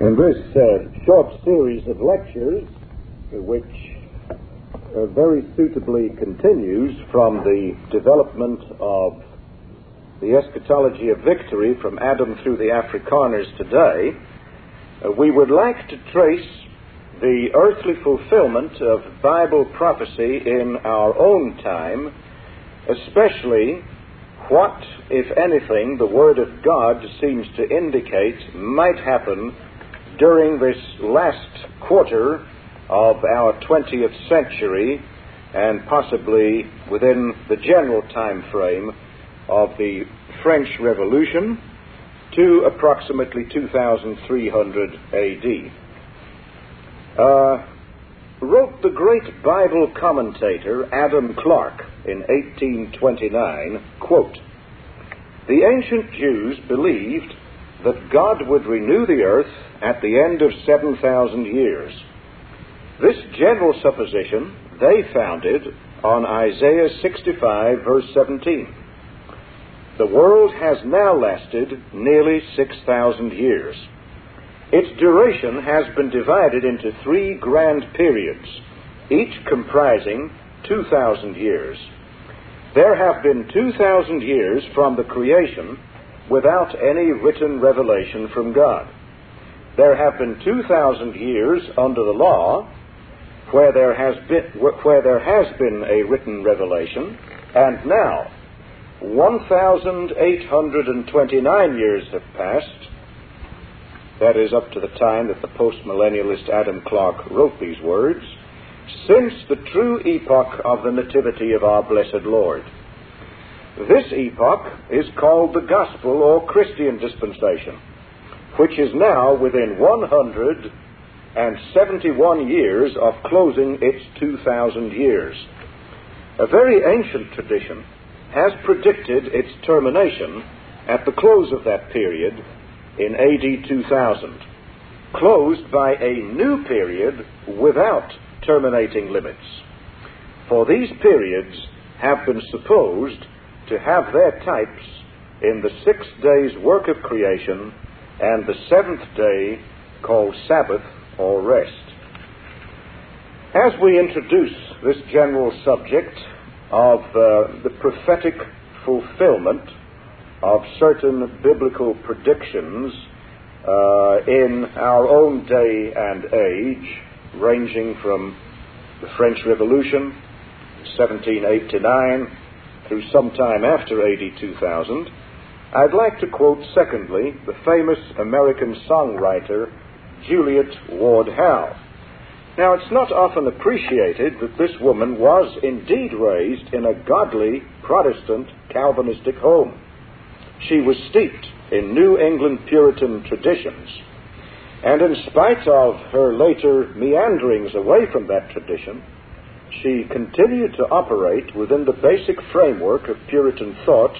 In this uh, short series of lectures, which uh, very suitably continues from the development of the eschatology of victory from Adam through the Afrikaners today, uh, we would like to trace the earthly fulfillment of Bible prophecy in our own time, especially what, if anything, the Word of God seems to indicate might happen during this last quarter of our 20th century and possibly within the general time frame of the French Revolution to approximately 2300 AD. Uh, wrote the great Bible commentator Adam Clarke in 1829, quote, The ancient Jews believed that God would renew the earth at the end of 7,000 years. This general supposition they founded on Isaiah 65, verse 17. The world has now lasted nearly 6,000 years. Its duration has been divided into three grand periods, each comprising 2,000 years. There have been 2,000 years from the creation without any written revelation from God. There have been 2,000 years under the law where there has been, where there has been a written revelation, and now 1,829 years have passed. That is up to the time that the postmillennialist Adam Clarke wrote these words, since the true epoch of the Nativity of our blessed Lord. This epoch is called the Gospel or Christian dispensation, which is now within 171 years of closing its 2,000 years. A very ancient tradition has predicted its termination at the close of that period in AD 2000, closed by a new period without terminating limits. For these periods have been supposed to have their types in the six days' work of creation and the seventh day called Sabbath or rest. As we introduce this general subject of uh, the prophetic fulfillment of certain biblical predictions uh, in our own day and age, ranging from the French Revolution, 1789, through some time after AD 2000, I'd like to quote, secondly, the famous American songwriter Julia Ward Howe. Now, it's not often appreciated that this woman was indeed raised in a godly Protestant Calvinistic home. She was steeped in New England Puritan traditions, and in spite of her later meanderings away from that tradition, she continued to operate within the basic framework of Puritan thought,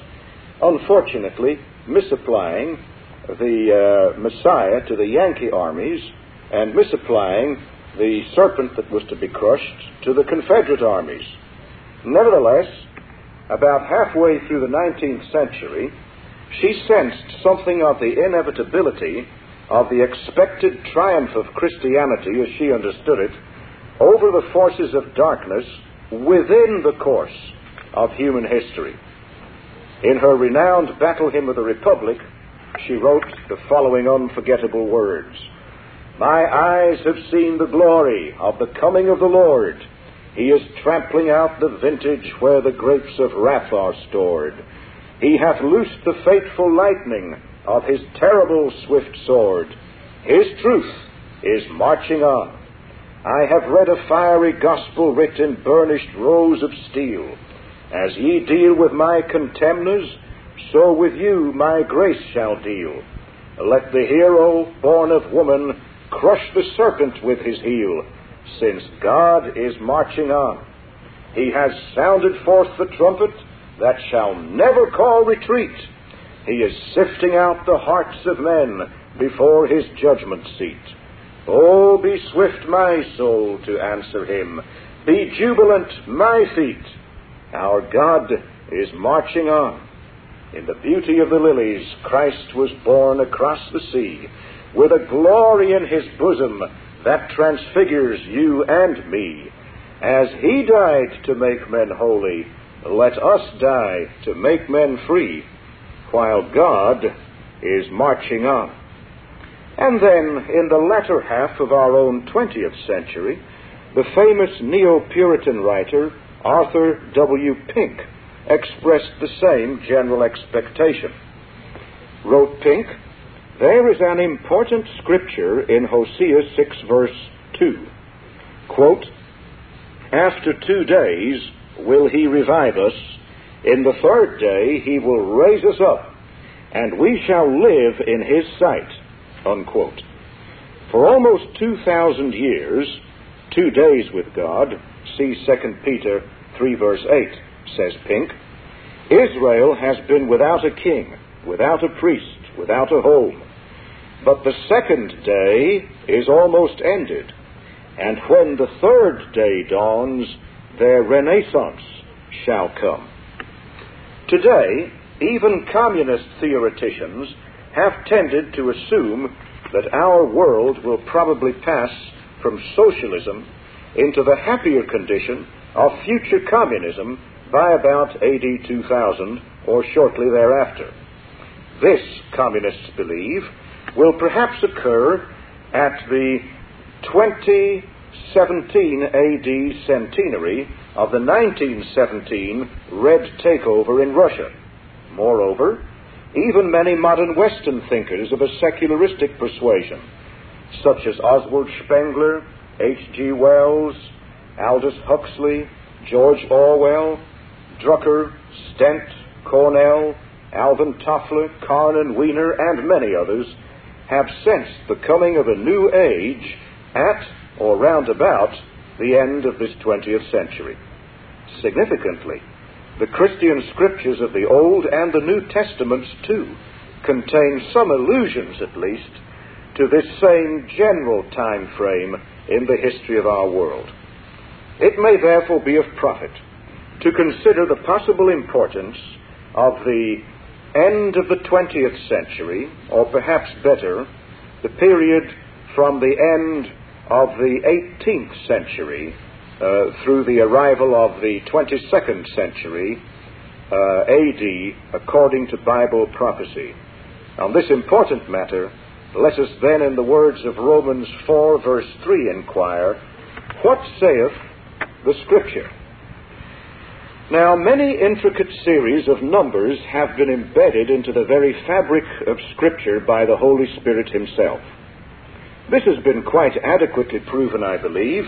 unfortunately misapplying the uh, Messiah to the Yankee armies and misapplying the serpent that was to be crushed to the Confederate armies. Nevertheless, about halfway through the 19th century, she sensed something of the inevitability of the expected triumph of Christianity, as she understood it, over the forces of darkness within the course of human history. In her renowned Battle Hymn of the Republic, she wrote the following unforgettable words My eyes have seen the glory of the coming of the Lord. He is trampling out the vintage where the grapes of wrath are stored. He hath loosed the fateful lightning of his terrible swift sword. His truth is marching on. I have read a fiery gospel writ in burnished rows of steel. As ye deal with my contemners, so with you my grace shall deal. Let the hero, born of woman, crush the serpent with his heel, since God is marching on. He has sounded forth the trumpet that shall never call retreat. He is sifting out the hearts of men before his judgment seat. Oh, be swift, my soul, to answer him. Be jubilant, my feet. Our God is marching on. In the beauty of the lilies, Christ was born across the sea. with a glory in his bosom that transfigures you and me. As he died to make men holy, let us die to make men free, while God is marching on. And then, in the latter half of our own 20th century, the famous Neo Puritan writer Arthur W. Pink expressed the same general expectation. Wrote Pink, There is an important scripture in Hosea 6, verse 2. Quote, After two days will he revive us, in the third day he will raise us up, and we shall live in his sight. Unquote. For almost 2,000 years, two days with God, see 2 Peter 3 verse 8, says Pink, Israel has been without a king, without a priest, without a home. But the second day is almost ended, and when the third day dawns, their renaissance shall come. Today, even communist theoreticians have tended to assume that our world will probably pass from socialism into the happier condition of future communism by about AD 2000 or shortly thereafter. This, communists believe, will perhaps occur at the 2017 AD centenary of the 1917 Red Takeover in Russia. Moreover, even many modern Western thinkers of a secularistic persuasion, such as Oswald Spengler, H.G. Wells, Aldous Huxley, George Orwell, Drucker, Stent, Cornell, Alvin Toffler, Carnan Weiner, and many others, have sensed the coming of a new age at or round about the end of this 20th century. Significantly, the Christian scriptures of the Old and the New Testaments, too, contain some allusions, at least, to this same general time frame in the history of our world. It may therefore be of profit to consider the possible importance of the end of the 20th century, or perhaps better, the period from the end of the 18th century through the arrival of the 22nd century uh, AD according to Bible prophecy. On this important matter, let us then, in the words of Romans 4, verse 3, inquire, What saith the Scripture? Now, many intricate series of numbers have been embedded into the very fabric of Scripture by the Holy Spirit Himself. This has been quite adequately proven, I believe,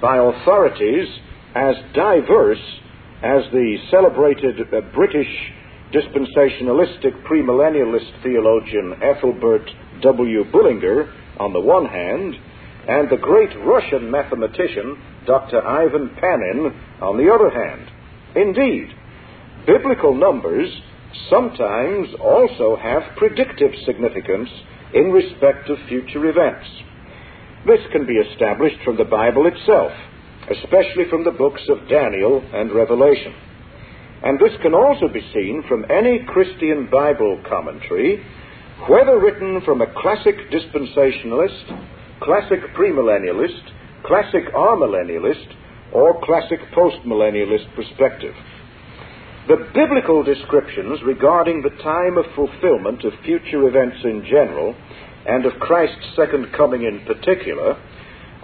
by authorities as diverse as the celebrated uh, British dispensationalistic premillennialist theologian Ethelbert W. Bullinger on the one hand, and the great Russian mathematician Dr. Ivan Panin on the other hand. Indeed, biblical numbers sometimes also have predictive significance in respect of future events. This can be established from the Bible itself, especially from the books of Daniel and Revelation. And this can also be seen from any Christian Bible commentary, whether written from a classic dispensationalist, classic premillennialist, classic amillennialist, or classic postmillennialist perspective. The biblical descriptions regarding the time of fulfillment of future events in general and of Christ's second coming in particular,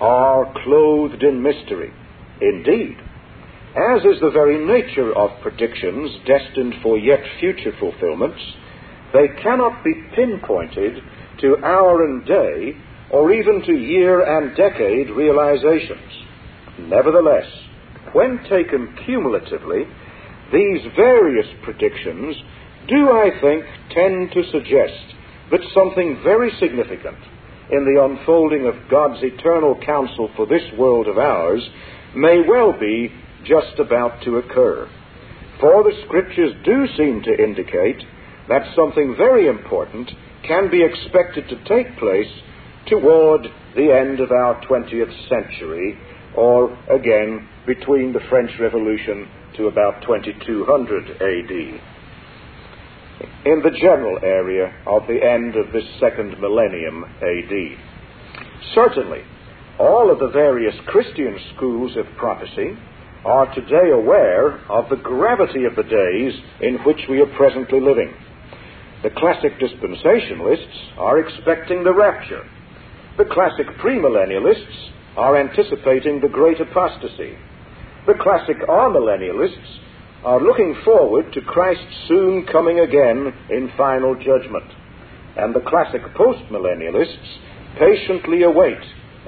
are clothed in mystery. Indeed, as is the very nature of predictions destined for yet future fulfillments, they cannot be pinpointed to hour and day or even to year and decade realizations. Nevertheless, when taken cumulatively, these various predictions do, I think, tend to suggest but something very significant in the unfolding of God's eternal counsel for this world of ours may well be just about to occur. For the Scriptures do seem to indicate that something very important can be expected to take place toward the end of our 20th century, or again between the French Revolution to about 2200 AD. In the general area of the end of this second millennium AD. Certainly, all of the various Christian schools of prophecy are today aware of the gravity of the days in which we are presently living. The classic dispensationalists are expecting the rapture. The classic premillennialists are anticipating the great apostasy. The classic amillennialists are looking forward to Christ's soon coming again in final judgment. And the classic postmillennialists patiently await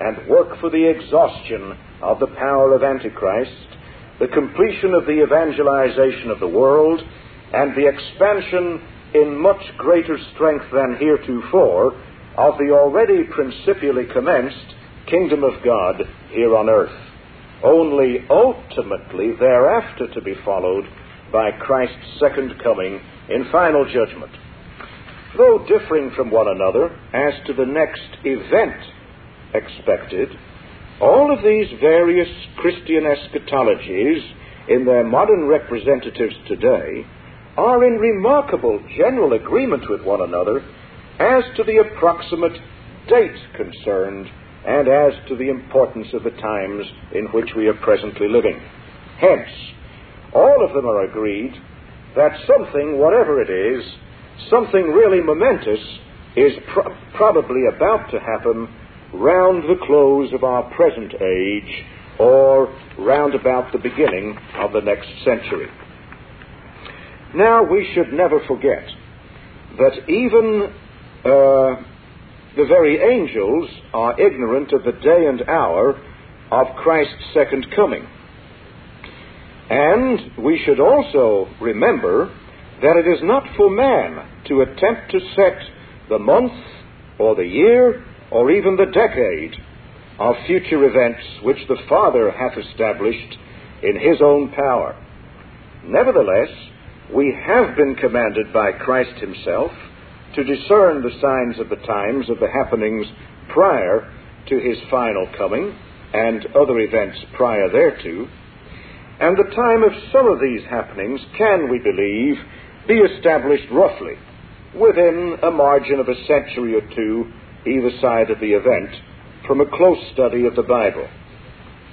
and work for the exhaustion of the power of Antichrist, the completion of the evangelization of the world, and the expansion in much greater strength than heretofore of the already principially commenced kingdom of God here on earth only ultimately thereafter to be followed by Christ's second coming in final judgment. Though differing from one another as to the next event expected, all of these various Christian eschatologies in their modern representatives today are in remarkable general agreement with one another as to the approximate date concerned and as to the importance of the times in which we are presently living. Hence, all of them are agreed that something, whatever it is, something really momentous, is pro- probably about to happen round the close of our present age or round about the beginning of the next century. Now, we should never forget that even uh, the very angels are ignorant of the day and hour of Christ's second coming. And we should also remember that it is not for man to attempt to set the month or the year or even the decade of future events which the Father hath established in his own power. Nevertheless, we have been commanded by Christ himself to discern the signs of the times of the happenings prior to his final coming and other events prior thereto. And the time of some of these happenings can, we believe, be established roughly within a margin of a century or two either side of the event from a close study of the Bible.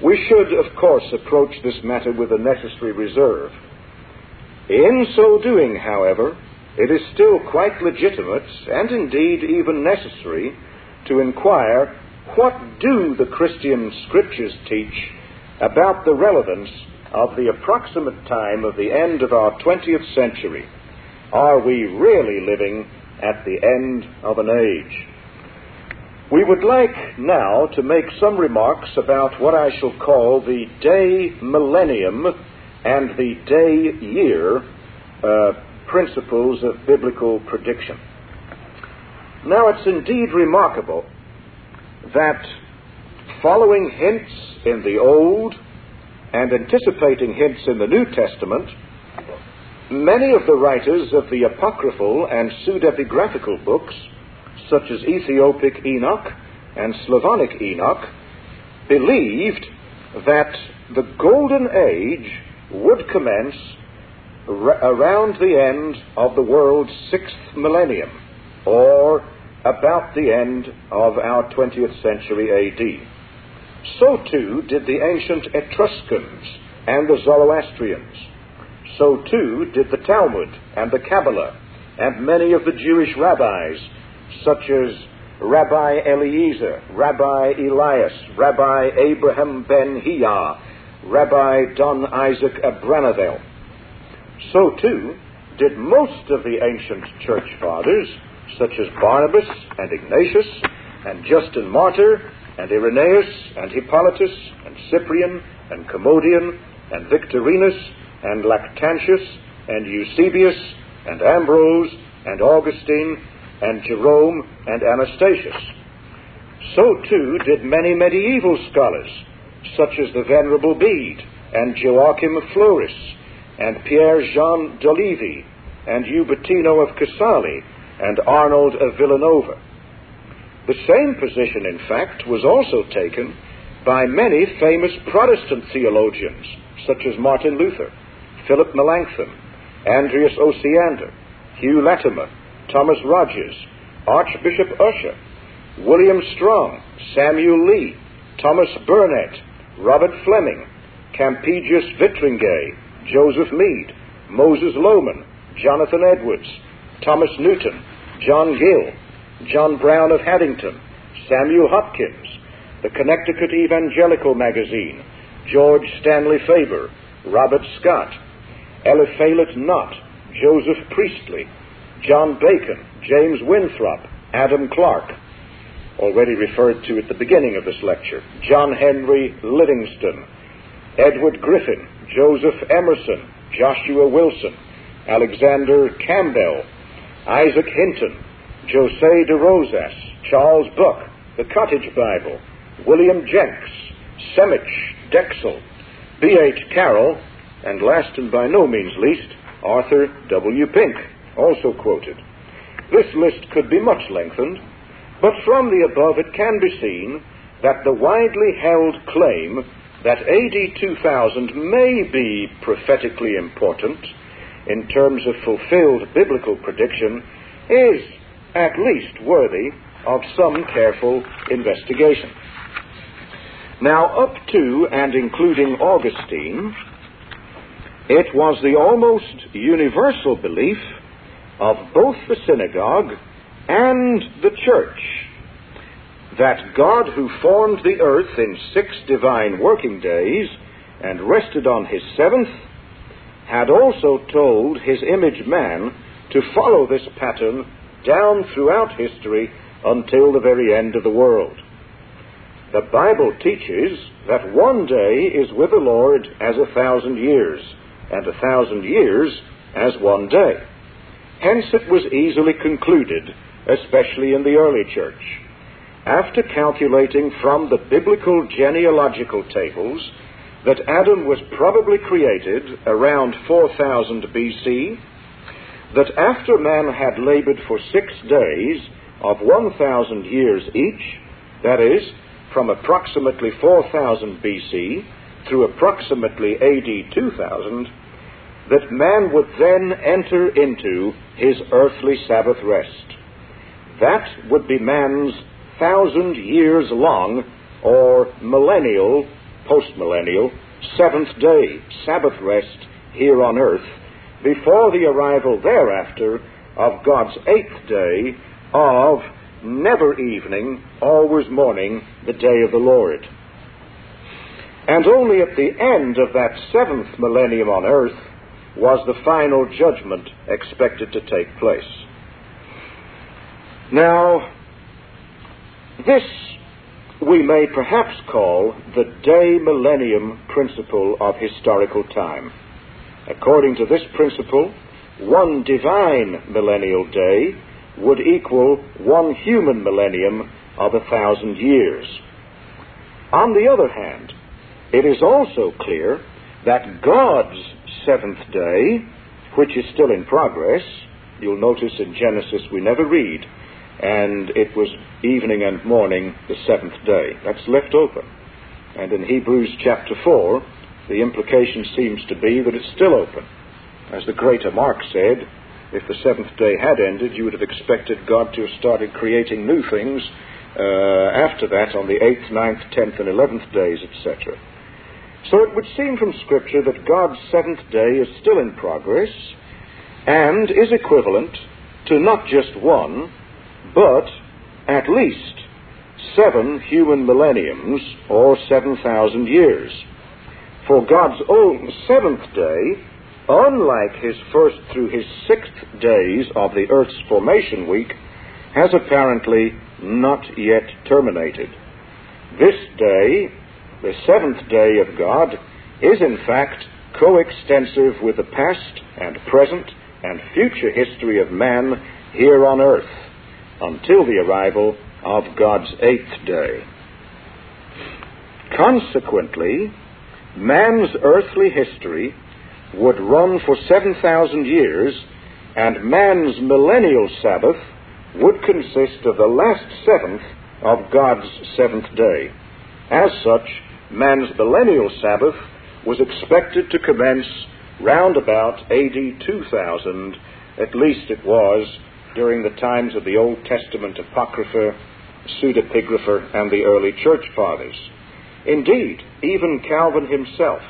We should, of course, approach this matter with a necessary reserve. In so doing, however, it is still quite legitimate and indeed even necessary to inquire what do the Christian scriptures teach about the relevance of the approximate time of the end of our 20th century? Are we really living at the end of an age? We would like now to make some remarks about what I shall call the day millennium and the day year uh, principles of biblical prediction. Now, it's indeed remarkable that following hints in the Old and anticipating hints in the New Testament, many of the writers of the apocryphal and pseudepigraphical books, such as Ethiopic Enoch and Slavonic Enoch, believed that the golden age would commence around the end of the world's sixth millennium, or about the end of our 20th century AD. So too did the ancient Etruscans and the Zoroastrians. So too did the Talmud and the Kabbalah and many of the Jewish rabbis, such as Rabbi Eliezer, Rabbi Elias, Rabbi Abraham ben Hiyah, Rabbi Don Isaac Abravanel, so too did most of the ancient church fathers, such as Barnabas and Ignatius and Justin Martyr and Irenaeus and Hippolytus and Cyprian and Commodian and Victorinus and Lactantius and Eusebius and Ambrose and Augustine and Jerome and Anastasius. So too did many medieval scholars, such as the Venerable Bede and Joachim of Fleuris and Pierre Jean d'Olivi, and Ubertino of Casale, and Arnold of Villanova. The same position, in fact, was also taken by many famous Protestant theologians, such as Martin Luther, Philip Melanchthon, Andreas Osiander, Hugh Latimer, Thomas Rogers, Archbishop Ussher, William Strong, Samuel Lee, Thomas Burnet, Robert Fleming, Campegius Vitringa, Joseph Mede, Moses Lowman, Jonathan Edwards, Thomas Newton, John Gill, John Brown of Haddington, Samuel Hopkins, the Connecticut Evangelical Magazine, George Stanley Faber, Robert Scott, Eliphalet Nott, Joseph Priestley, John Bacon, James Winthrop, Adam Clarke, already referred to at the beginning of this lecture, John Henry Livingston, Edward Griffin, Joseph Emerson, Joshua Wilson, Alexander Campbell, Isaac Hinton, Jose de Rosas, Charles Buck, the Cottage Bible, William Jenks, Semich Drexel, B.H. Carroll, and last and by no means least, Arthur W. Pink, also quoted. This list could be much lengthened, but from the above it can be seen that the widely held claim that AD 2000 may be prophetically important in terms of fulfilled biblical prediction is at least worthy of some careful investigation. Now, up to and including Augustine, it was the almost universal belief of both the synagogue and the church that God, who formed the earth in six divine working days and rested on his seventh, had also told his image man to follow this pattern down throughout history until the very end of the world. The Bible teaches that one day is with the Lord as a thousand years, and a thousand years as one day. Hence it was easily concluded, especially in the early church, after calculating from the biblical genealogical tables that Adam was probably created around 4000 BC, that after man had labored for six days of 1000 years each, that is, from approximately 4000 BC through approximately AD 2000, that man would then enter into his earthly Sabbath rest. That would be man's thousand years long or millennial, postmillennial, seventh day Sabbath rest here on earth before the arrival thereafter of God's eighth day of never evening, always morning, the day of the Lord. And only at the end of that seventh millennium on earth was the final judgment expected to take place. Now, this we may perhaps call the day millennium principle of historical time. According to this principle, one divine millennial day would equal one human millennium of a thousand years. On the other hand, it is also clear that God's seventh day, which is still in progress, you'll notice in Genesis we never read, and it was evening and morning the seventh day. That's left open. And in Hebrews chapter 4, the implication seems to be that it's still open. As the greater Mark said, if the seventh day had ended, you would have expected God to have started creating new things uh, after that on the eighth, ninth, tenth, and eleventh days, etc. So it would seem from Scripture that God's seventh day is still in progress and is equivalent to not just one, but at least seven human millenniums or 7,000 years. For God's own seventh day unlike his first through his sixth days of the earth's formation week, has apparently not yet terminated. This day, the seventh day of God, is in fact coextensive with the past and present and future history of man here on earth until the arrival of God's eighth day. Consequently, man's earthly history would run for 7,000 years, and man's millennial Sabbath would consist of the last seventh of God's seventh day. As such, man's millennial Sabbath was expected to commence round about AD 2000 At least it was during the times of the Old Testament Apocrypha, Pseudepigrapha, and the early church fathers. Indeed, even Calvin himself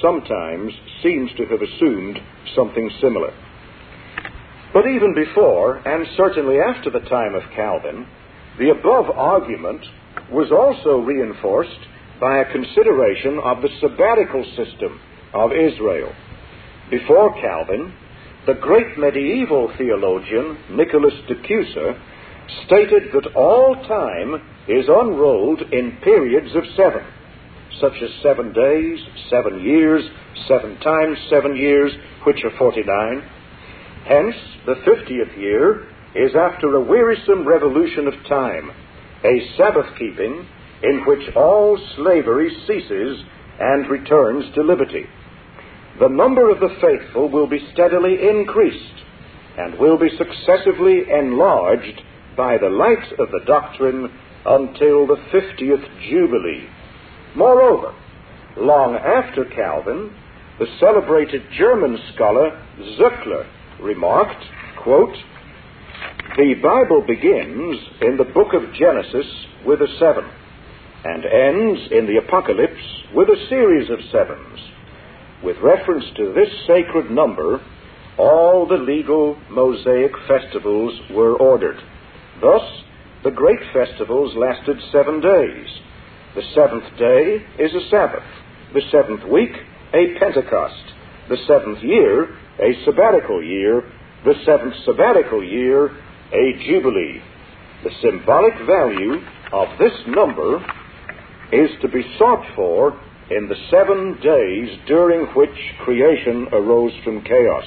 sometimes seems to have assumed something similar. But even before, and certainly after the time of Calvin, the above argument was also reinforced by a consideration of the sabbatical system of Israel. Before Calvin, the great medieval theologian Nicholas de Cusa stated that all time is unrolled in periods of seven, such as seven days, seven years, seven times seven years, which are 49. Hence, the 50th year is after a wearisome revolution of time, a Sabbath keeping in which all slavery ceases and returns to liberty. The number of the faithful will be steadily increased and will be successively enlarged by the light of the doctrine until the 50th Jubilee. Moreover, long after Calvin, the celebrated German scholar Zöckler remarked, quote, The Bible begins in the book of Genesis with a seven and ends in the Apocalypse with a series of sevens. With reference to this sacred number, all the legal Mosaic festivals were ordered. Thus, the great festivals lasted seven days. The seventh day is a Sabbath. The seventh week, a Pentecost. The seventh year, a sabbatical year. The seventh sabbatical year, a Jubilee. The symbolic value of this number is to be sought for in the seven days during which creation arose from chaos.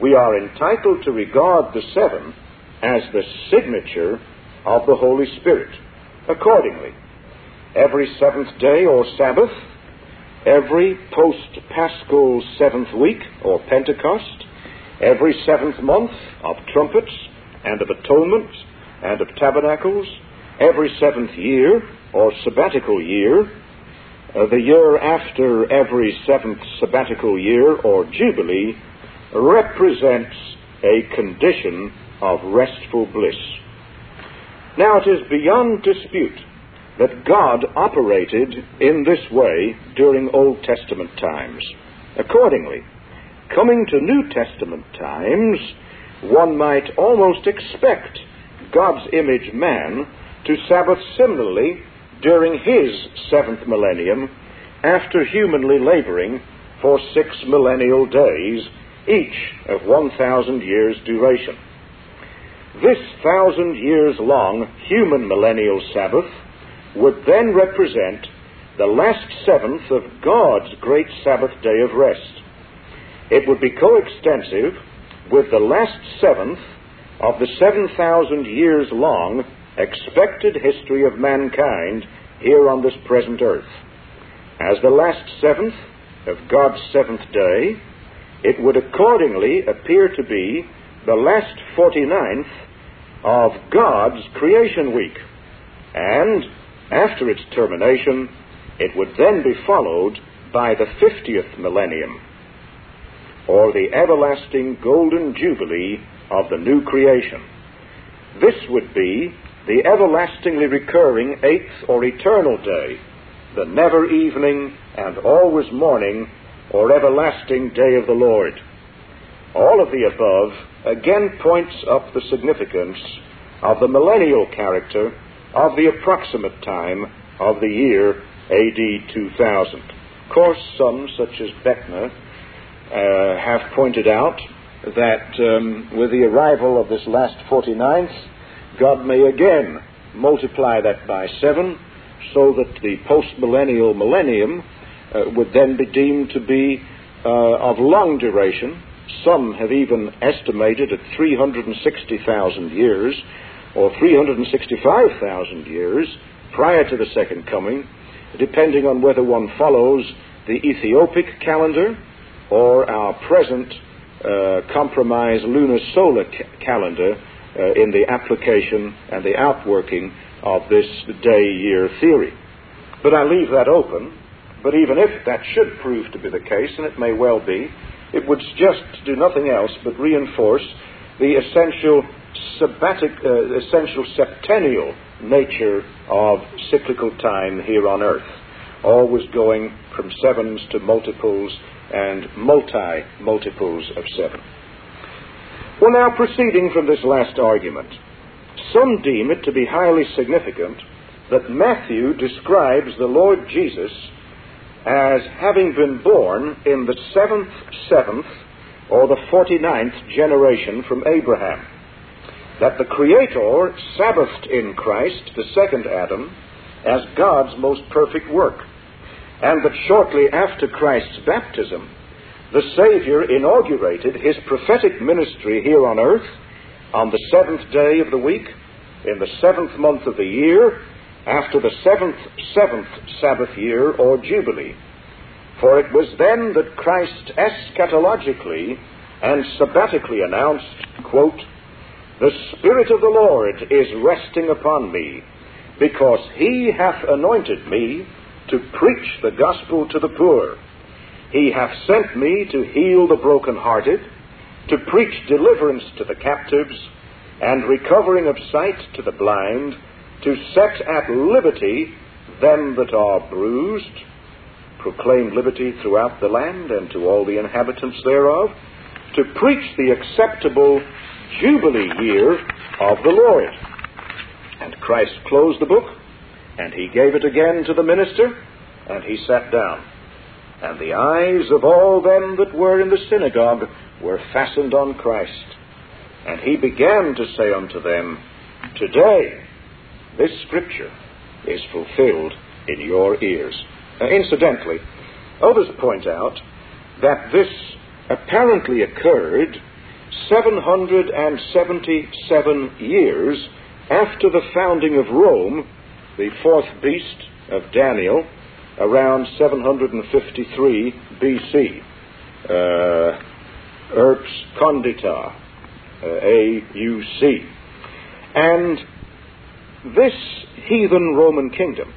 We are entitled to regard the seven as the signature of the Holy Spirit. Accordingly, every seventh day or Sabbath, every post paschal seventh week or Pentecost, every seventh month of trumpets and of atonement and of tabernacles, every seventh year or sabbatical year, uh, the year after every seventh sabbatical year or jubilee, represents a condition of restful bliss. Now it is beyond dispute that God operated in this way during Old Testament times. Accordingly, coming to New Testament times, one might almost expect God's image man to Sabbath similarly during his seventh millennium after humanly laboring for six millennial days, each of 1,000 years' duration. This thousand years long human millennial Sabbath would then represent the last seventh of God's great Sabbath day of rest. It would be coextensive with the last seventh of the 7,000 years long expected history of mankind here on this present earth. As the last seventh of God's seventh day, it would accordingly appear to be the last 49th of God's creation week. And after its termination, it would then be followed by the 50th millennium, or the everlasting golden jubilee of the new creation. This would be the everlastingly recurring eighth or eternal day, the never evening and always morning or everlasting day of the Lord. All of the above again points up the significance of the millennial character of the approximate time of the year AD 2000. Of course, some, such as Beckner, uh, have pointed out that um, with the arrival of this last 49th, God may again multiply that by seven so that the postmillennial millennium uh, would then be deemed to be uh, of long duration. Some have even estimated at 360,000 years or 365,000 years prior to the second coming, depending on whether one follows the Ethiopic calendar or our present uh, compromise lunar solar ca- calendar uh, in the application and the outworking of this day year theory. But I leave that open. But even if that should prove to be the case, and it may well be, it would just do nothing else but reinforce the essential sabbatic, uh, essential septennial nature of cyclical time here on earth, always going from sevens to multiples and multi multiples of seven. Well, now, proceeding from this last argument, some deem it to be highly significant that Matthew describes the Lord Jesus as having been born in the seventh seventh or the forty-ninth generation from Abraham. That the Creator Sabbathed in Christ, the second Adam, as God's most perfect work. And that shortly after Christ's baptism, the Savior inaugurated his prophetic ministry here on earth on the seventh day of the week, in the seventh month of the year, after the seventh, seventh Sabbath year or Jubilee. For it was then that Christ eschatologically and sabbatically announced, quote, The Spirit of the Lord is resting upon me, because he hath anointed me to preach the gospel to the poor. He hath sent me to heal the brokenhearted, to preach deliverance to the captives, and recovering of sight to the blind, to set at liberty them that are bruised, proclaim liberty throughout the land and to all the inhabitants thereof, to preach the acceptable Jubilee year of the Lord. And Christ closed the book, and he gave it again to the minister, and he sat down. And the eyes of all them that were in the synagogue were fastened on Christ. And he began to say unto them, Today this scripture is fulfilled in your ears. Uh, incidentally, others point out that this apparently occurred 777 years after the founding of Rome, the fourth beast of Daniel, around 753 BC. Uh, Condita, uh, AUC. And this heathen Roman kingdom,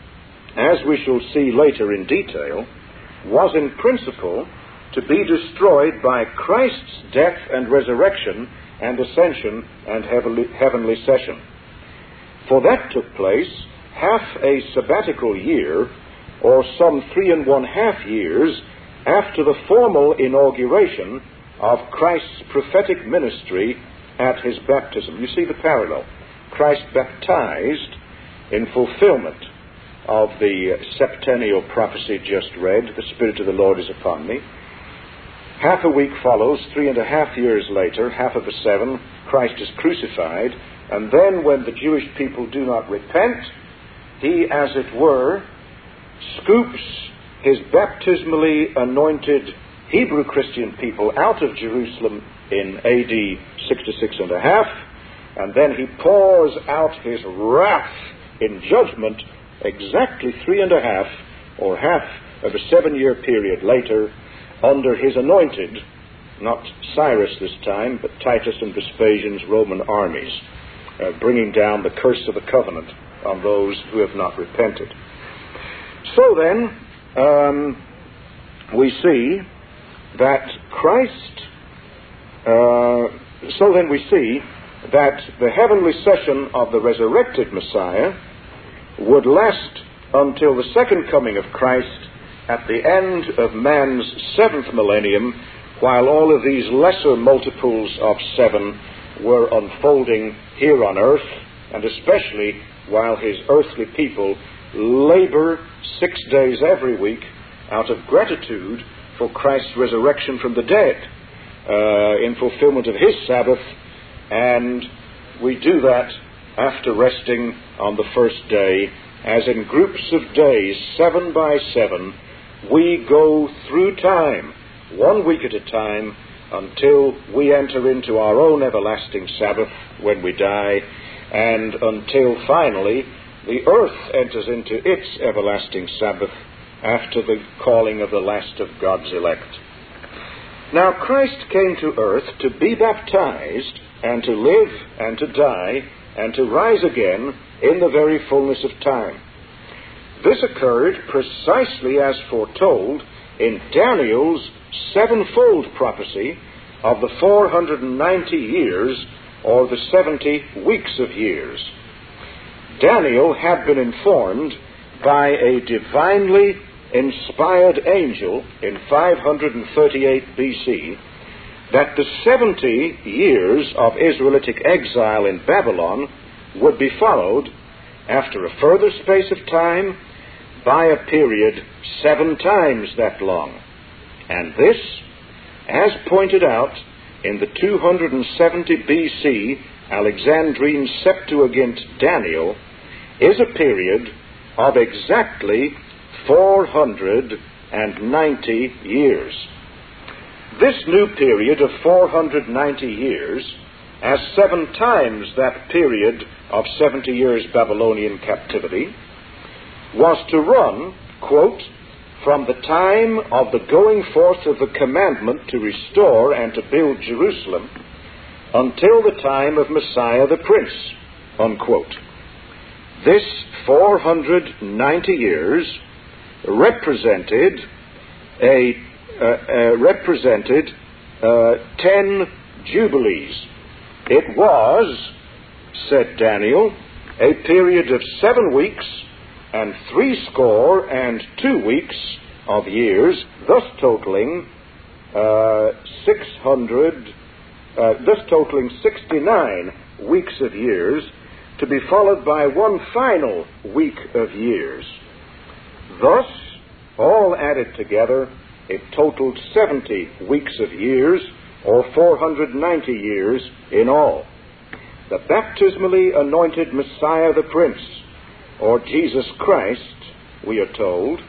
as we shall see later in detail, was in principle to be destroyed by Christ's death and resurrection and ascension and heavenly, heavenly session. For that took place half a sabbatical year, or some three and one half years, after the formal inauguration of Christ's prophetic ministry at his baptism. You see the parallel. Christ baptized in fulfillment of the septennial prophecy just read, the Spirit of the Lord is upon me. Half a week follows, three and a half years later, half of the seven, Christ is crucified, and then when the Jewish people do not repent, he, as it were, scoops his baptismally anointed Hebrew Christian people out of Jerusalem in AD 66 and a half and then he pours out his wrath in judgment exactly three and a half or half of a seven year period later under his anointed, not Cyrus this time, but Titus and Vespasian's Roman armies, uh, bringing down the curse of the covenant on those who have not repented. So then, um, we see that Christ, uh, so then we see that the heavenly session of the resurrected Messiah would last until the second coming of Christ at the end of man's seventh millennium, while all of these lesser multiples of seven were unfolding here on earth, and especially while his earthly people labor six days every week out of gratitude for Christ's resurrection from the dead uh, in fulfillment of his Sabbath. And we do that after resting on the first day, as in groups of days, seven by seven, we go through time, one week at a time, until we enter into our own everlasting Sabbath when we die, and until finally the earth enters into its everlasting Sabbath after the calling of the last of God's elect. Now, Christ came to earth to be baptized and to live and to die and to rise again in the very fullness of time. This occurred precisely as foretold in Daniel's sevenfold prophecy of the 490 years or the 70 weeks of years. Daniel had been informed by a divinely inspired angel in 538 BC that the 70 years of Israelitic exile in Babylon would be followed, after a further space of time, by a period seven times that long. And this, as pointed out in the 270 BC Alexandrine Septuagint Daniel, is a period of exactly 490 years. This new period of 490 years, as seven times that period of 70 years Babylonian captivity, was to run, quote, from the time of the going forth of the commandment to restore and to build Jerusalem until the time of Messiah the Prince, unquote. This 490 years represented a uh, uh, represented uh, ten jubilees. It was, said Daniel, a period of seven weeks and three score and two weeks of years, thus totaling uh, 600, uh, thus totaling 69 weeks of years, to be followed by one final week of years. Thus, all added together, it totaled 70 weeks of years, or 490 years in all. The baptismally anointed Messiah the Prince, or Jesus Christ, we are told,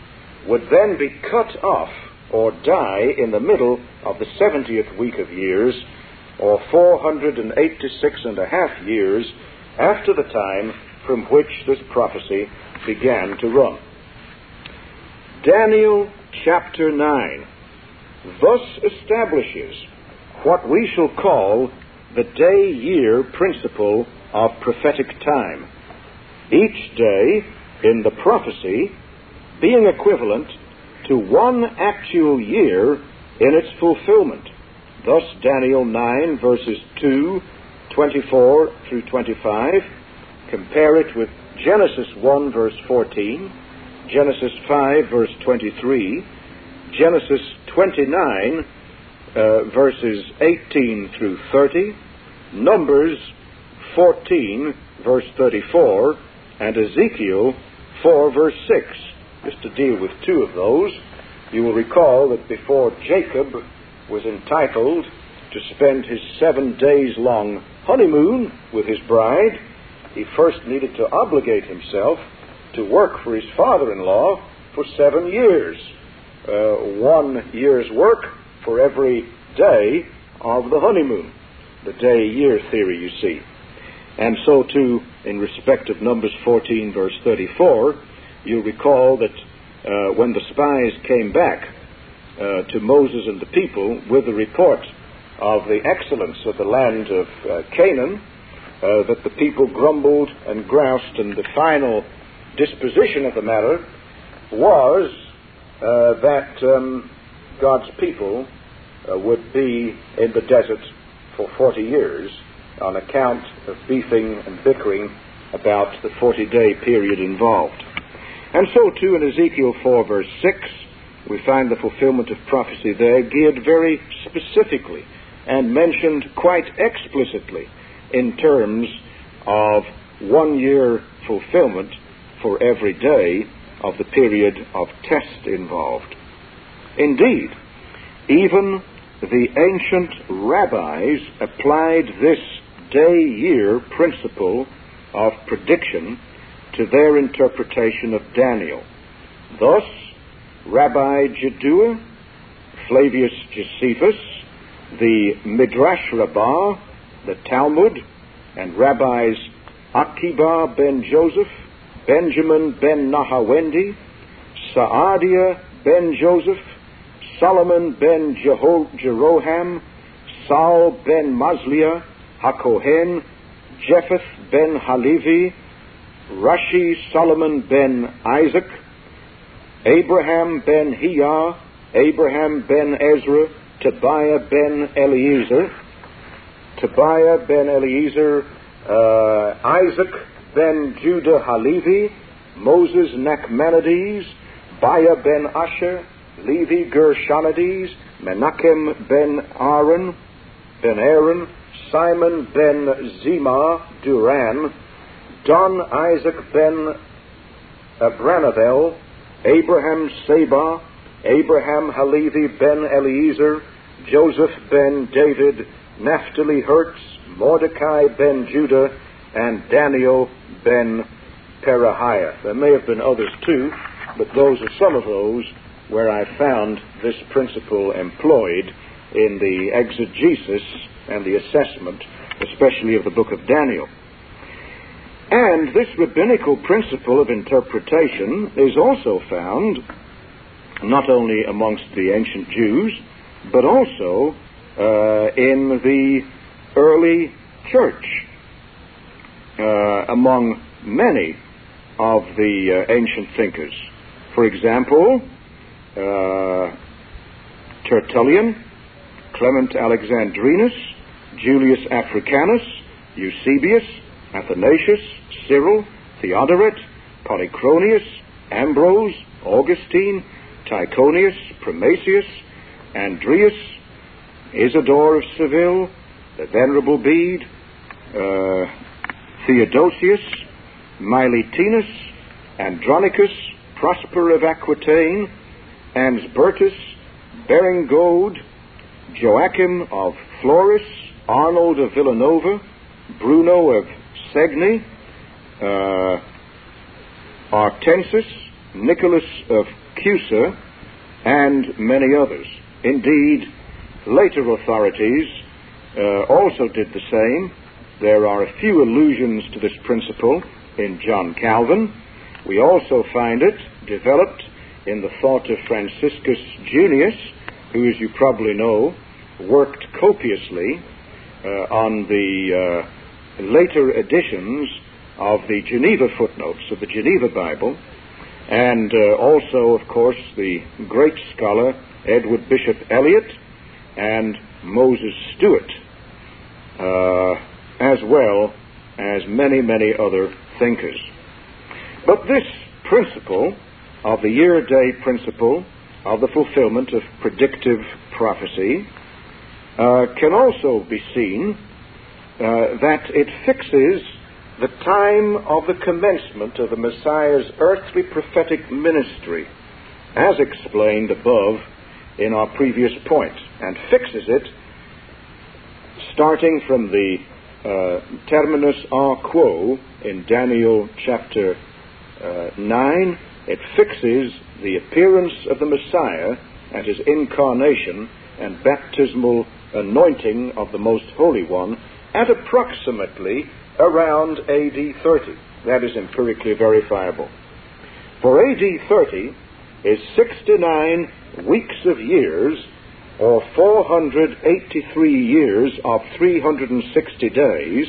would then be cut off or die in the middle of the 70th week of years, or 486 and a half years after the time from which this prophecy began to run. Daniel chapter 9 thus establishes what we shall call the day year principle of prophetic time. Each day in the prophecy being equivalent to one actual year in its fulfillment. Thus, Daniel 9, verses 2, 24 through 25. Compare it with Genesis 1, verse 14, Genesis 5, verse 23, Genesis 29, uh, verses 18 through 30, Numbers 14, verse 34, and Ezekiel 4, verse 6. Just to deal with two of those, you will recall that before Jacob was entitled to spend his seven days long honeymoon with his bride, he first needed to obligate himself to work for his father in law for seven years. Uh, one year's work for every day of the honeymoon. The day year theory, you see. And so, too, in respect of Numbers 14, verse 34, you'll recall that uh, when the spies came back uh, to Moses and the people with the report of the excellence of the land of uh, Canaan, uh, that the people grumbled and groused, and the final disposition of the matter was uh, that um, God's people uh, would be in the desert for 40 years on account of beefing and bickering about the 40 day period involved. And so, too, in Ezekiel 4, verse 6, we find the fulfillment of prophecy there geared very specifically and mentioned quite explicitly in terms of one year fulfillment for every day of the period of test involved. Indeed, even the ancient rabbis applied this day year principle of prediction to their interpretation of Daniel. Thus, Rabbi Jeddua, Flavius Josephus, the Midrash Rabbah, the Talmud, and rabbis Akiba ben Joseph, Benjamin ben Nahawendi, Saadia ben Joseph, Solomon ben Jeho- Jeroham, Saul ben Masliah, HaKohen, Jephthah ben Halevi, Rashi Solomon ben Isaac, Abraham ben Hiyah, Abraham ben Ezra, Tobiah ben Eliezer, Tobiah ben Eliezer, uh, Isaac ben Judah Halevi, Moses Nachmanides, Bahya ben Asher, Levi Gershonides, Menachem ben Aaron, ben Aaron, Simon ben Zemah Duran, Don Isaac ben Abravanel, Abraham Saba, Abraham Halevi ben Eliezer, Joseph ben David, Naphtali Hertz, Mordecai ben Judah, and Daniel ben Perahiah. There may have been others too, but those are some of those where I found this principle employed in the exegesis and the assessment, especially of the book of Daniel. And this rabbinical principle of interpretation is also found not only amongst the ancient Jews, but also uh, in the early church, uh, among many of the uh, ancient thinkers. For example, uh, Tertullian, Clement Alexandrinus, Julius Africanus, Eusebius, Athanasius, Cyril, Theodoret, Polychronius, Ambrose, Augustine, Tychonius, Primasius, Andreas, Isidore of Seville, the Venerable Bede, uh, Theodosius, Miletinus, Andronicus, Prosper of Aquitaine, Ansbertus, Beringode, Joachim of Florus, Arnold of Villanova, Bruno of Segni, uh, Artensis, Nicholas of Cusa, and many others. Indeed, later authorities uh, also did the same. There are a few allusions to this principle in John Calvin. We also find it developed in the thought of Franciscus Junius, who, as you probably know, worked copiously uh, on the uh, later editions of the Geneva footnotes of the Geneva Bible, and uh, also, of course, the great scholar Edward Bishop Elliott and Moses Stuart, uh, as well as many, many other thinkers. But this principle of the year day principle of the fulfillment of predictive prophecy uh, can also be seen uh, that it fixes the time of the commencement of the Messiah's earthly prophetic ministry, as explained above in our previous point, and fixes it starting from the uh, terminus a quo in Daniel chapter uh, 9. It fixes the appearance of the Messiah and his incarnation and baptismal anointing of the Most Holy One at approximately around AD 30. That is empirically verifiable. For AD 30 is 69 weeks of years, or 483 years of 360 days,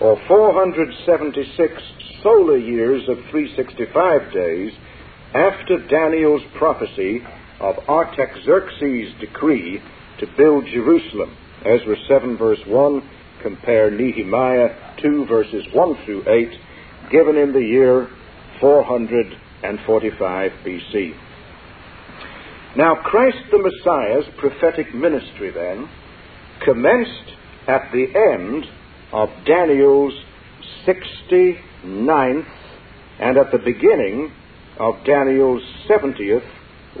or 476 solar years of 365 days after Daniel's prophecy of Artaxerxes' decree to build Jerusalem. Ezra 7, verse 1, compare Nehemiah 2, verses 1 through 8, given in the year 445 BC. Now, Christ the Messiah's prophetic ministry then commenced at the end of Daniel's 69th and at the beginning of Daniel's 70th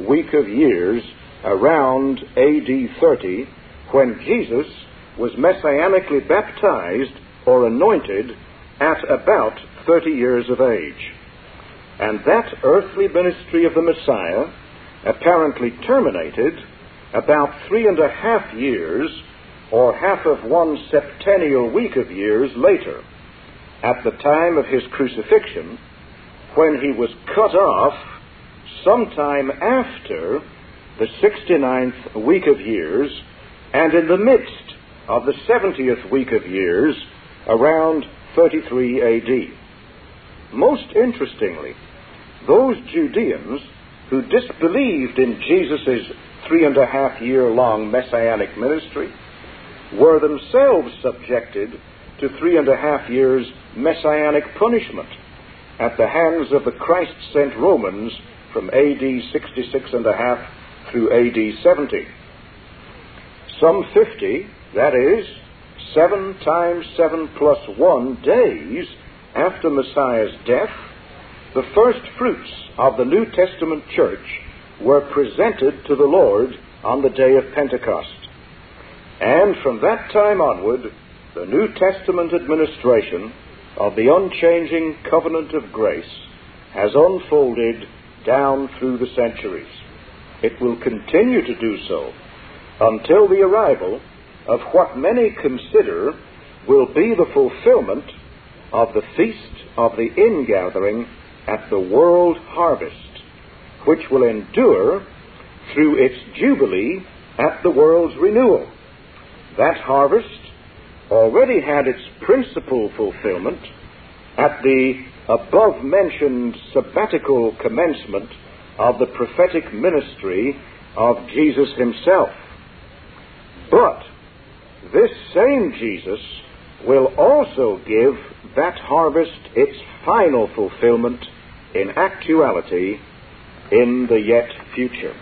week of years around AD 30 when Jesus was messianically baptized or anointed at about 30 years of age. And that earthly ministry of the Messiah apparently terminated about three and a half years or half of one septennial week of years later, at the time of his crucifixion, when he was cut off sometime after the 69th week of years and in the midst of the 70th week of years around 33 AD. Most interestingly, those Judeans who disbelieved in Jesus' three and a half year long messianic ministry were themselves subjected to three and a half years messianic punishment at the hands of the Christ sent Romans from AD 66 and a half through AD 70. Some 50, that is, 7 times 7 plus 1 days after Messiah's death, the first fruits of the New Testament church were presented to the Lord on the day of Pentecost. And from that time onward, the New Testament administration of the unchanging covenant of grace has unfolded down through the centuries. It will continue to do so until the arrival of what many consider will be the fulfillment of the feast of the ingathering at the world harvest, which will endure through its jubilee at the world's renewal. That harvest already had its principal fulfillment at the above mentioned sabbatical commencement of the prophetic ministry of Jesus himself. But this same Jesus will also give that harvest its final fulfillment in actuality in the yet future.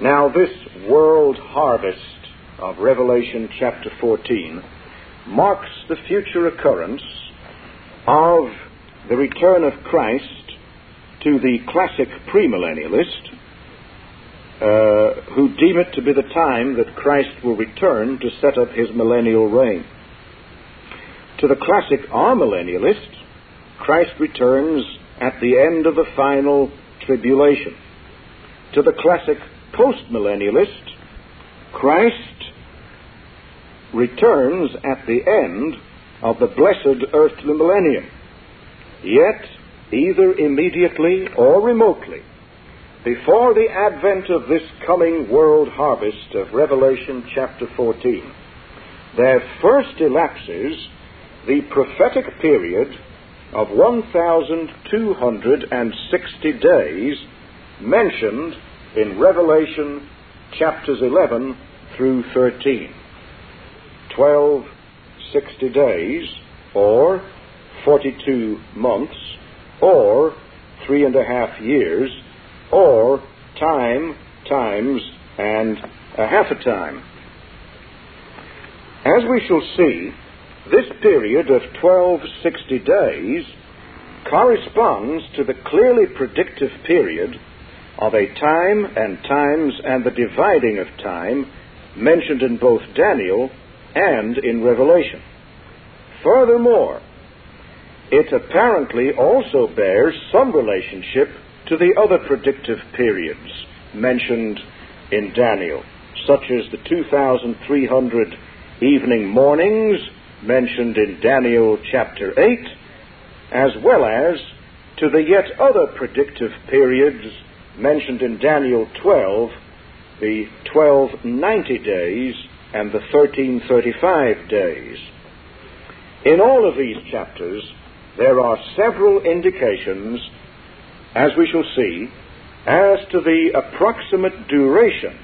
Now, this world harvest of Revelation chapter 14 marks the future occurrence of the return of Christ to the classic premillennialist uh, who deem it to be the time that Christ will return to set up his millennial reign. To the classic amillennialist, Christ returns at the end of the final tribulation. To the classic postmillennialist, Christ returns at the end of the blessed earthly millennium. Yet, either immediately or remotely, before the advent of this coming world harvest of Revelation chapter 14, there first elapses the prophetic period of 1,260 days mentioned in Revelation chapters 11 through 13. 1260 days, or 42 months, or three and a half years, or time times and a half a time. As we shall see, this period of 1260 days corresponds to the clearly predictive period of a time and times and the dividing of time mentioned in both Daniel and in Revelation. Furthermore, it apparently also bears some relationship to the other predictive periods mentioned in Daniel, such as the 2,300 evening mornings mentioned in Daniel chapter 8, as well as to the yet other predictive periods mentioned in Daniel 12, the 1290 days and the 1335 days. In all of these chapters, there are several indications, as we shall see, as to the approximate duration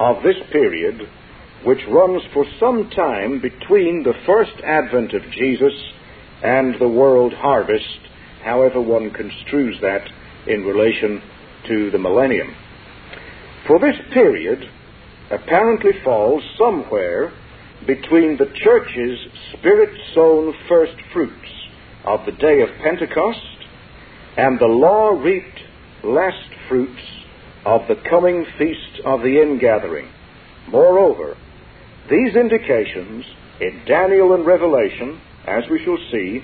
of this period, which runs for some time between the first advent of Jesus and the world harvest, however one construes that in relation to the millennium. For this period apparently falls somewhere between the church's spirit sown first fruits of the day of Pentecost and the law reaped last fruits of the coming feast of the ingathering. Moreover, these indications in Daniel and Revelation, as we shall see,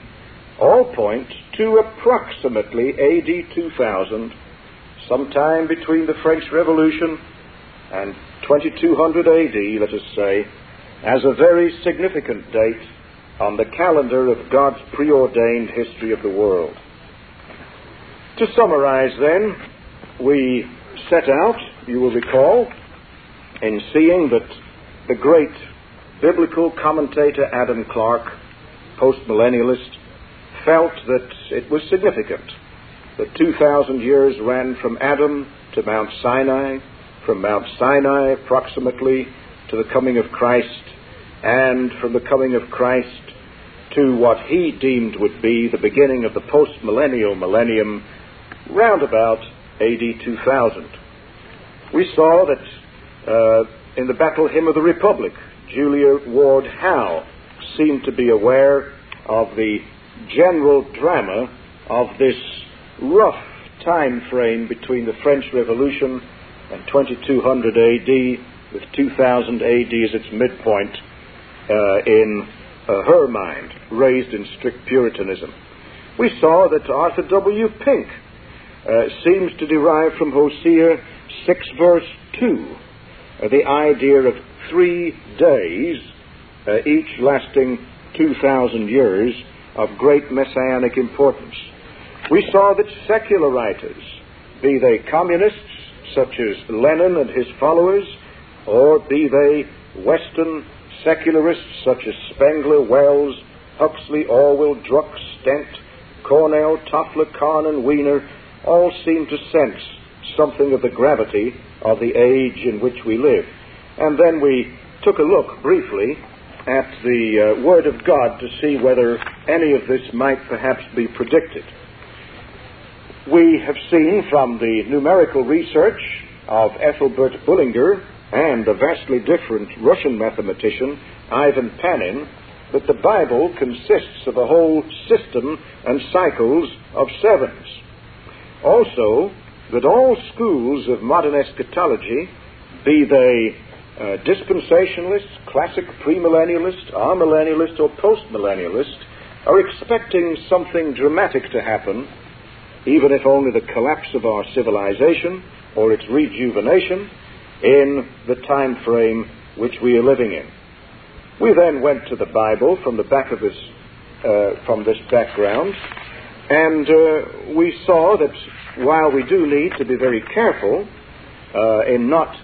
all point to approximately AD 2000 sometime between the French Revolution and 2200 AD, let us say, as a very significant date on the calendar of God's preordained history of the world. To summarize, then, we set out, you will recall, in seeing that the great biblical commentator Adam Clarke, postmillennialist, felt that it was significant that 2,000 years ran from Adam to Mount Sinai, from Mount Sinai approximately to the coming of Christ, and from the coming of Christ to what he deemed would be the beginning of the post-millennial millennium, round about AD 2000. We saw that uh, in the Battle Hymn of the Republic, Julia Ward Howe seemed to be aware of the general drama of this rough time frame between the French Revolution and 2200 AD, with 2000 AD as its midpoint uh, in uh, her mind, raised in strict Puritanism. We saw that Arthur W. Pink uh, seems to derive from Hosea 6, verse 2, uh, the idea of three days, uh, each lasting 2,000 years, of great messianic importance. We saw that secular writers, be they communists such as Lenin and his followers, or be they Western secularists such as Spengler, Wells, Huxley, Orwell, Druck, Stent, Cornell, Toffler, Kahn, and Wiener, all seem to sense something of the gravity of the age in which we live. And then we took a look briefly at the uh, Word of God to see whether any of this might perhaps be predicted. We have seen from the numerical research of Ethelbert Bullinger and the vastly different Russian mathematician Ivan Panin that the Bible consists of a whole system and cycles of sevens. Also, that all schools of modern eschatology, be they uh, dispensationalist, classic premillennialist, amillennialist, or postmillennialist, are expecting something dramatic to happen, even if only the collapse of our civilization or its rejuvenation in the time frame which we are living in. We then went to the Bible from the back of this, uh, from this background, and uh, we saw that while we do need to be very careful uh, in not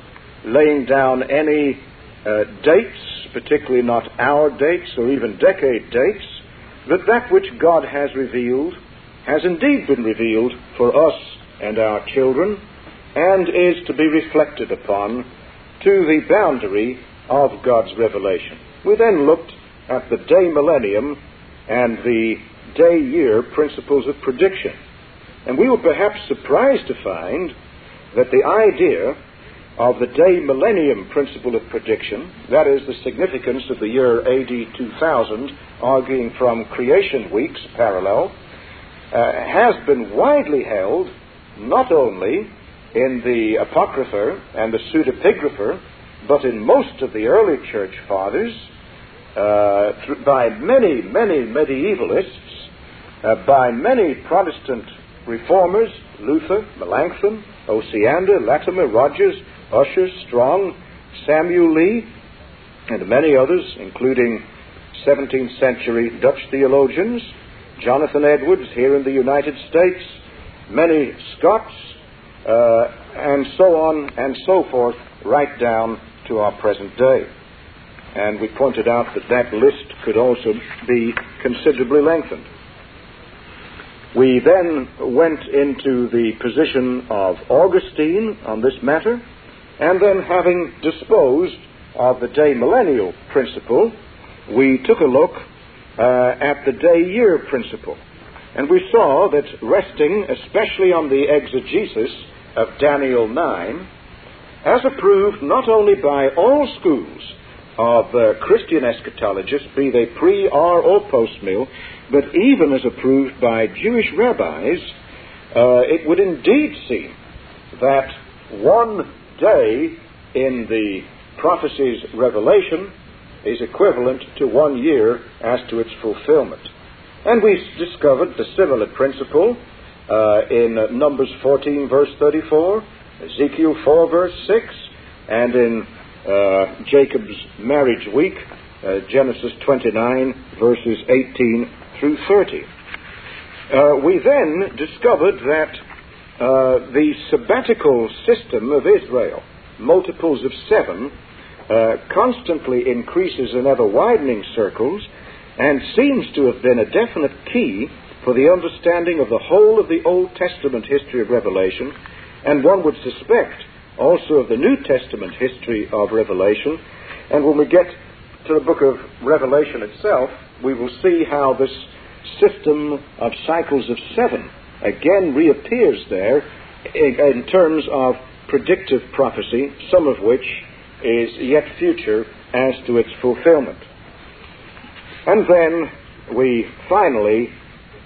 laying down any uh, dates, particularly not our dates or even decade dates, that that which God has revealed has indeed been revealed for us and our children and is to be reflected upon to the boundary of God's revelation. We then looked at the day millennium and the day year principles of prediction. And we were perhaps surprised to find that the idea of the day millennium principle of prediction, that is, the significance of the year AD 2000, arguing from creation weeks parallel, uh, has been widely held not only in the Apocrypha and the Pseudepigrapha, but in most of the early church fathers, uh, by many, many medievalists, uh, by many Protestant reformers, Luther, Melanchthon, Osiander, Latimer, Rogers, Ussher, Strong, Samuel Lee, and many others, including 17th century Dutch theologians, Jonathan Edwards here in the United States, many Scots, uh, and so on and so forth, right down to our present day. And we pointed out that that list could also be considerably lengthened. We then went into the position of Augustine on this matter, and then, having disposed of the day millennial principle, we took a look uh, at the day year principle. And we saw that resting especially on the exegesis of Daniel 9, as approved not only by all schools of uh, Christian eschatologists, be they pre or, or post mill, but even as approved by Jewish rabbis, uh, it would indeed seem that one day in the prophecy's revelation is equivalent to one year as to its fulfillment. And we discovered the similar principle uh, in Numbers 14, verse 34, Ezekiel 4, verse 6, and in uh, Jacob's marriage week, uh, Genesis 29, verses 18 through 30. Uh, we then discovered that uh, the sabbatical system of Israel, multiples of seven, uh, constantly increases in ever widening circles and seems to have been a definite key for the understanding of the whole of the Old Testament history of Revelation, and one would suspect also of the New Testament history of Revelation. And when we get to the book of Revelation itself, we will see how this system of cycles of seven again reappears there in terms of predictive prophecy, some of which is yet future as to its fulfillment. And then we finally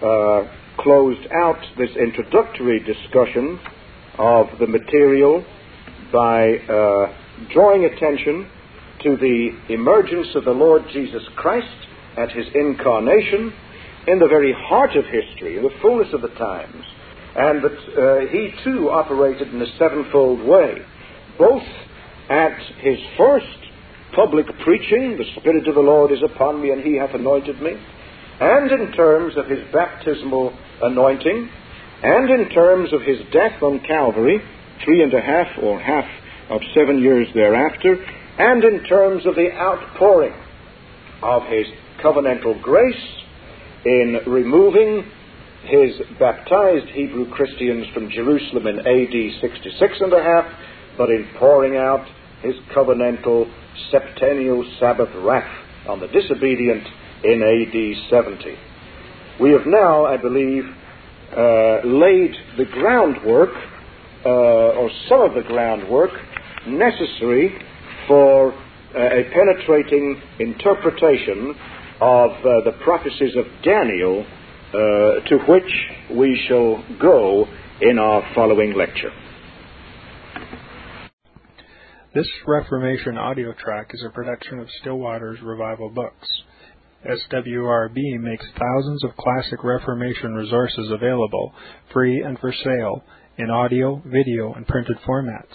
uh, closed out this introductory discussion of the material by uh, drawing attention to the emergence of the Lord Jesus Christ at his incarnation in the very heart of history, in the fullness of the times, and that uh, he too operated in a sevenfold way, both at his first public preaching, the Spirit of the Lord is upon me and he hath anointed me, and in terms of his baptismal anointing, and in terms of his death on Calvary, three and a half or half of seven years thereafter, and in terms of the outpouring of his covenantal grace in removing his baptized Hebrew Christians from Jerusalem in AD 66 and a half, but in pouring out his covenantal septennial Sabbath wrath on the disobedient in AD 70. We have now, I believe, uh, laid the groundwork, uh, or some of the groundwork, necessary for uh, a penetrating interpretation of uh, the prophecies of Daniel, uh, to which we shall go in our following lecture. This Reformation audio track is a production of Still Waters Revival Books. SWRB makes thousands of classic Reformation resources available, free and for sale, in audio, video, and printed formats.